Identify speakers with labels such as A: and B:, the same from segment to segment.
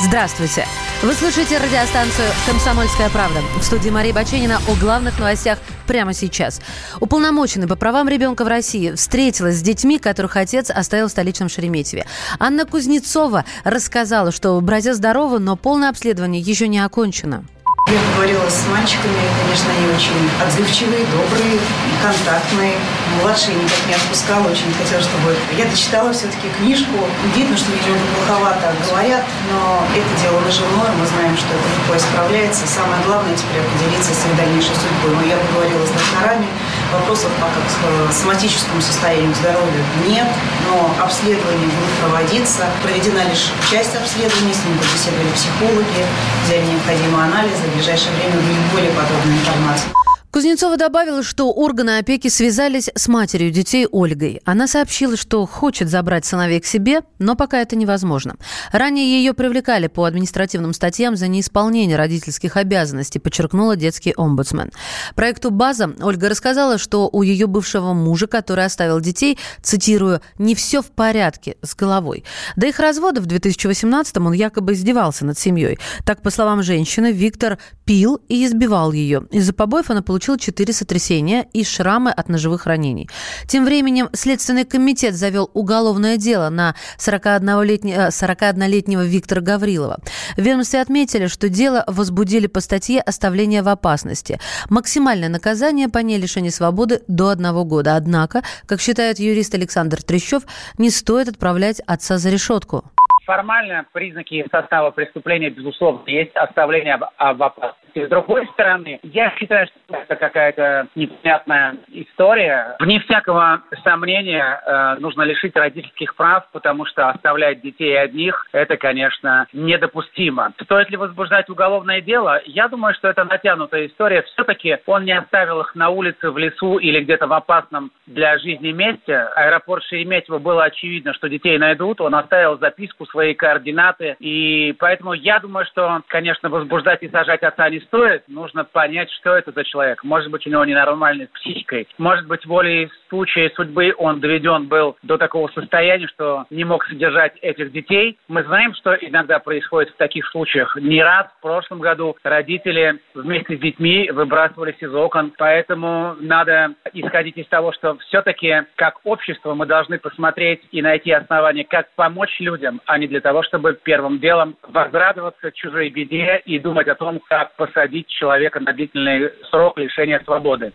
A: Здравствуйте. Вы слушаете радиостанцию «Комсомольская правда». В студии Марии Баченина о главных новостях прямо сейчас. Уполномоченный по правам ребенка в России встретилась с детьми, которых отец оставил в столичном Шереметьеве. Анна Кузнецова рассказала, что братья здоровы, но полное обследование еще не окончено.
B: Я поговорила с мальчиками, конечно, они очень отзывчивые, добрые, контактные. Младшие никак не отпускала, очень хотела, чтобы... Я дочитала все-таки книжку. Видно, что немного плоховато говорят, но это дело наживное, мы знаем, что это легко исправляется. Самое главное теперь определиться с их дальнейшей судьбой. Но я поговорила с докторами, вопросов пока к соматическому состоянию здоровья нет, но обследование будет проводиться. Проведена лишь часть обследования, с ним побеседовали психологи, взяли необходимые анализы, ближайшее время будет более подробная информация.
A: Кузнецова добавила, что органы опеки связались с матерью детей Ольгой. Она сообщила, что хочет забрать сыновей к себе, но пока это невозможно. Ранее ее привлекали по административным статьям за неисполнение родительских обязанностей, подчеркнула детский омбудсмен. Проекту «База» Ольга рассказала, что у ее бывшего мужа, который оставил детей, цитирую, «не все в порядке с головой». До их развода в 2018-м он якобы издевался над семьей. Так, по словам женщины, Виктор пил и избивал ее. Из-за побоев она получила получил 4 сотрясения и шрамы от ножевых ранений. Тем временем Следственный комитет завел уголовное дело на 41-летнего 41 Виктора Гаврилова. В ведомстве отметили, что дело возбудили по статье «Оставление в опасности». Максимальное наказание по ней лишение свободы до одного года. Однако, как считает юрист Александр Трещев, не стоит отправлять отца за решетку
C: формально признаки состава преступления, безусловно, есть оставление в опасности с другой стороны, я считаю, что это какая-то непонятная история. Вне всякого сомнения э, нужно лишить родительских прав, потому что оставлять детей одних – это, конечно, недопустимо. Стоит ли возбуждать уголовное дело? Я думаю, что это натянутая история. Все-таки он не оставил их на улице, в лесу или где-то в опасном для жизни месте. Аэропорт Шереметьево было очевидно, что детей найдут. Он оставил записку, свои координаты. И поэтому я думаю, что, конечно, возбуждать и сажать отца не стоит, нужно понять, что это за человек. Может быть, у него ненормальной психикой. Может быть, волей случая судьбы он доведен был до такого состояния, что не мог содержать этих детей. Мы знаем, что иногда происходит в таких случаях. Не раз в прошлом году родители вместе с детьми выбрасывались из окон. Поэтому надо исходить из того, что все-таки как общество мы должны посмотреть и найти основания, как помочь людям, а не для того, чтобы первым делом возрадоваться чужой беде и думать о том, как посадить посадить человека на длительный срок лишения свободы.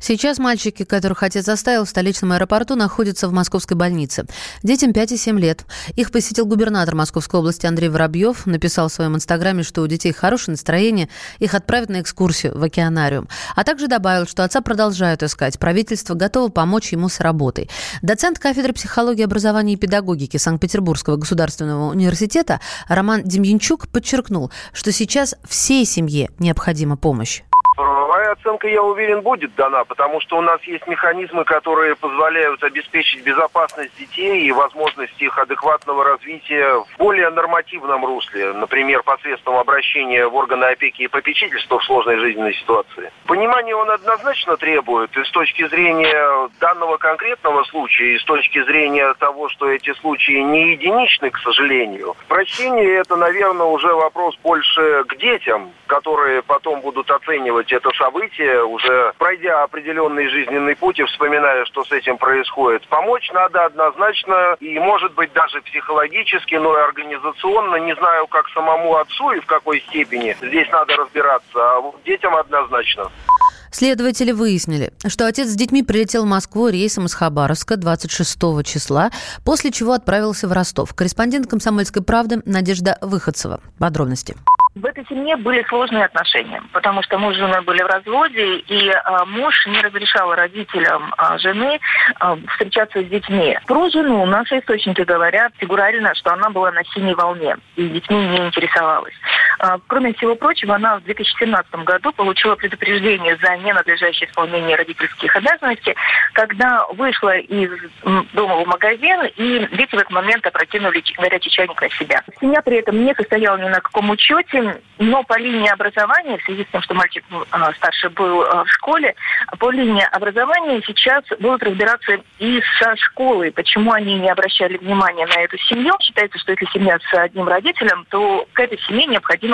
A: Сейчас мальчики, которых отец заставил в столичном аэропорту, находятся в московской больнице. Детям 5 и 7 лет. Их посетил губернатор Московской области Андрей Воробьев. Написал в своем инстаграме, что у детей хорошее настроение. Их отправят на экскурсию в океанариум. А также добавил, что отца продолжают искать. Правительство готово помочь ему с работой. Доцент кафедры психологии, образования и педагогики Санкт-Петербургского государственного университета Роман Демьянчук подчеркнул, что сейчас всей семье необходима помощь
D: оценка, я уверен, будет дана, потому что у нас есть механизмы, которые позволяют обеспечить безопасность детей и возможность их адекватного развития в более нормативном русле, например, посредством обращения в органы опеки и попечительства в сложной жизненной ситуации. Понимание он однозначно требует и с точки зрения данного конкретного случая, и с точки зрения того, что эти случаи не единичны, к сожалению. Прощение это, наверное, уже вопрос больше к детям, которые потом будут оценивать это событие, уже пройдя определенный жизненный путь и вспоминая, что с этим происходит. Помочь надо однозначно и, может быть, даже психологически, но и организационно. Не знаю, как самому отцу и в какой степени. Здесь надо разбираться. А вот детям однозначно.
A: Следователи выяснили, что отец с детьми прилетел в Москву рейсом из Хабаровска 26 числа, после чего отправился в Ростов. Корреспондент «Комсомольской правды» Надежда Выходцева. Подробности.
E: В этой семье были сложные отношения, потому что муж с женой были в разводе, и э, муж не разрешал родителям э, жены э, встречаться с детьми. Про жену наши источники говорят фигурально, что она была на синей волне и детьми не интересовалась. А, кроме всего прочего, она в 2017 году получила предупреждение за ненадлежащее исполнение родительских обязанностей, когда вышла из дома в магазин, и дети в этот момент опрокинули горячий чайник на себя. Семья при этом не состояла ни на каком учете, но по линии образования, в связи с тем, что мальчик а, старший был а, в школе, по линии образования сейчас будут разбираться и со школой, почему они не обращали внимания на эту семью. Считается, что если семья с одним родителем, то к этой семье необходимо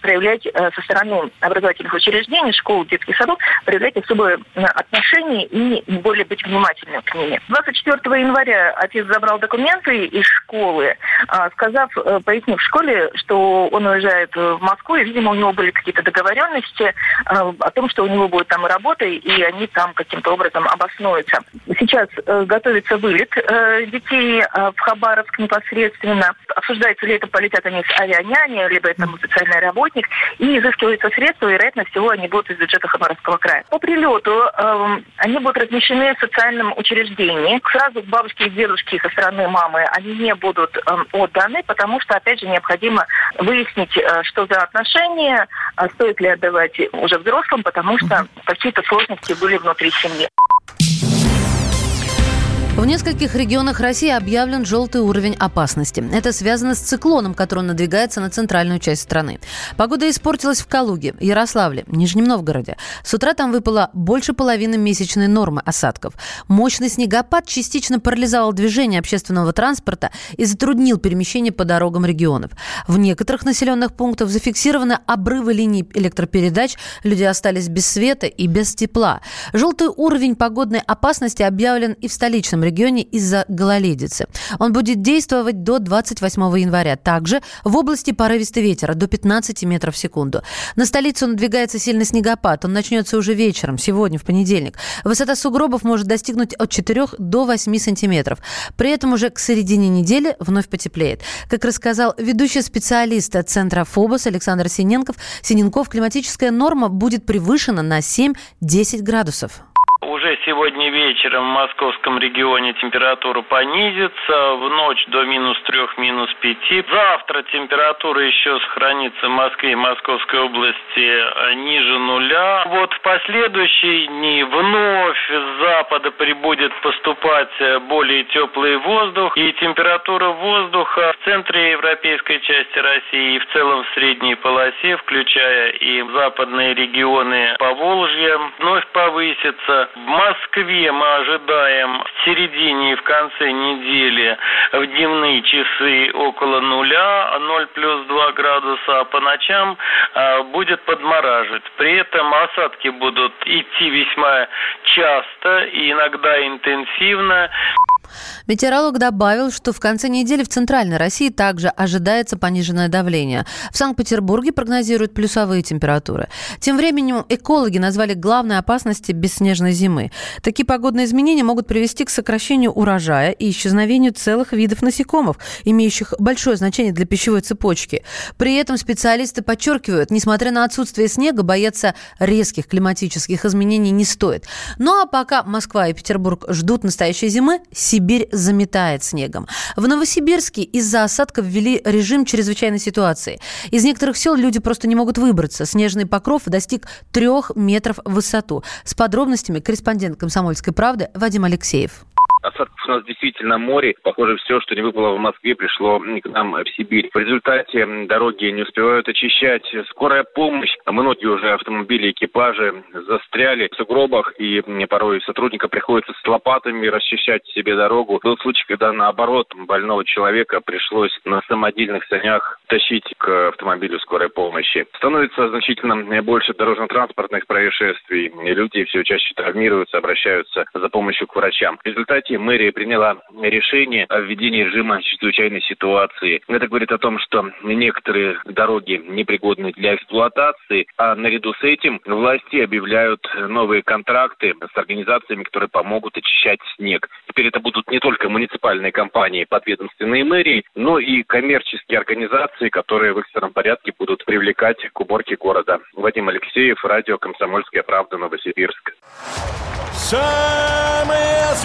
E: проявлять э, со стороны образовательных учреждений, школ, детских садов, проявлять особое э, отношение и более быть внимательным к ним. 24 января отец забрал документы из школы, а, сказав, э, пояснив в школе, что он уезжает в Москву, и, видимо, у него были какие-то договоренности о том, что у него будет там работа, и они там каким-то образом обоснуются. Сейчас готовится вылет детей в Хабаровск непосредственно. Обсуждается ли это полетят они с авианяни, либо это социальный работник, и изыскиваются средства, вероятно всего, они будут из бюджета Хабаровского края. По прилету э, они будут размещены в социальном учреждении. Сразу бабушки и дедушки со стороны мамы, они не будут э, отданы, потому что, опять же, необходимо выяснить, э, что за отношения, э, стоит ли отдавать уже взрослым, потому что какие-то сложности были внутри семьи.
A: Нескольких регионах России объявлен желтый уровень опасности. Это связано с циклоном, который надвигается на центральную часть страны. Погода испортилась в Калуге, Ярославле, Нижнем Новгороде. С утра там выпало больше половины месячной нормы осадков. Мощный снегопад частично парализовал движение общественного транспорта и затруднил перемещение по дорогам регионов. В некоторых населенных пунктах зафиксированы обрывы линий электропередач, люди остались без света и без тепла. Желтый уровень погодной опасности объявлен и в столичном регионе из-за гололедицы. Он будет действовать до 28 января. Также в области порывистый ветер до 15 метров в секунду. На столицу надвигается сильный снегопад. Он начнется уже вечером, сегодня, в понедельник. Высота сугробов может достигнуть от 4 до 8 сантиметров. При этом уже к середине недели вновь потеплеет. Как рассказал ведущий специалист Центра ФОБОС Александр Синенков, Синенков, климатическая норма будет превышена на 7-10 градусов.
F: Уже сегодня вечером в московском регионе температура понизится, в ночь до минус трех, минус пяти. Завтра температура еще сохранится в Москве и Московской области э, ниже нуля. Вот в последующие дни вновь с запада прибудет поступать э, более теплый воздух, и температура воздуха в центре европейской части России и в целом в средней полосе, включая и западные регионы Поволжья, вновь повысится. В Москве мы ожидаем в середине и в конце недели в дневные часы около нуля, 0 плюс 2 градуса, а по ночам а, будет подмораживать. При этом осадки будут идти весьма часто и иногда интенсивно.
A: Метеоролог добавил, что в конце недели в Центральной России также ожидается пониженное давление. В Санкт-Петербурге прогнозируют плюсовые температуры. Тем временем экологи назвали главной опасностью бесснежной зимы. Такие погодные изменения могут привести к сокращению урожая и исчезновению целых видов насекомых, имеющих большое значение для пищевой цепочки. При этом специалисты подчеркивают, несмотря на отсутствие снега, бояться резких климатических изменений не стоит. Ну а пока Москва и Петербург ждут настоящей зимы, Сибирь заметает снегом. В Новосибирске из-за осадков ввели режим чрезвычайной ситуации. Из некоторых сел люди просто не могут выбраться. Снежный покров достиг трех метров в высоту. С подробностями корреспондент «Комсомольской правды» Вадим Алексеев.
G: Осадков у нас действительно море. Похоже, все, что не выпало в Москве, пришло к нам в Сибирь. В результате дороги не успевают очищать. Скорая помощь. Многие уже автомобили, экипажи застряли в сугробах, и порой сотрудника приходится с лопатами расчищать себе дорогу. Был случай, когда наоборот больного человека пришлось на самодельных санях тащить к автомобилю скорой помощи. Становится значительно больше дорожно-транспортных происшествий. Люди все чаще травмируются, обращаются за помощью к врачам. В результате мэрия приняла решение о введении режима чрезвычайной ситуации. Это говорит о том, что некоторые дороги непригодны для эксплуатации, а наряду с этим власти объявляют новые контракты с организациями, которые помогут очищать снег. Теперь это будут не только муниципальные компании, подведомственные мэрии, но и коммерческие организации, которые в экстренном порядке будут привлекать к уборке города. Вадим Алексеев, радио «Комсомольская правда», Новосибирск.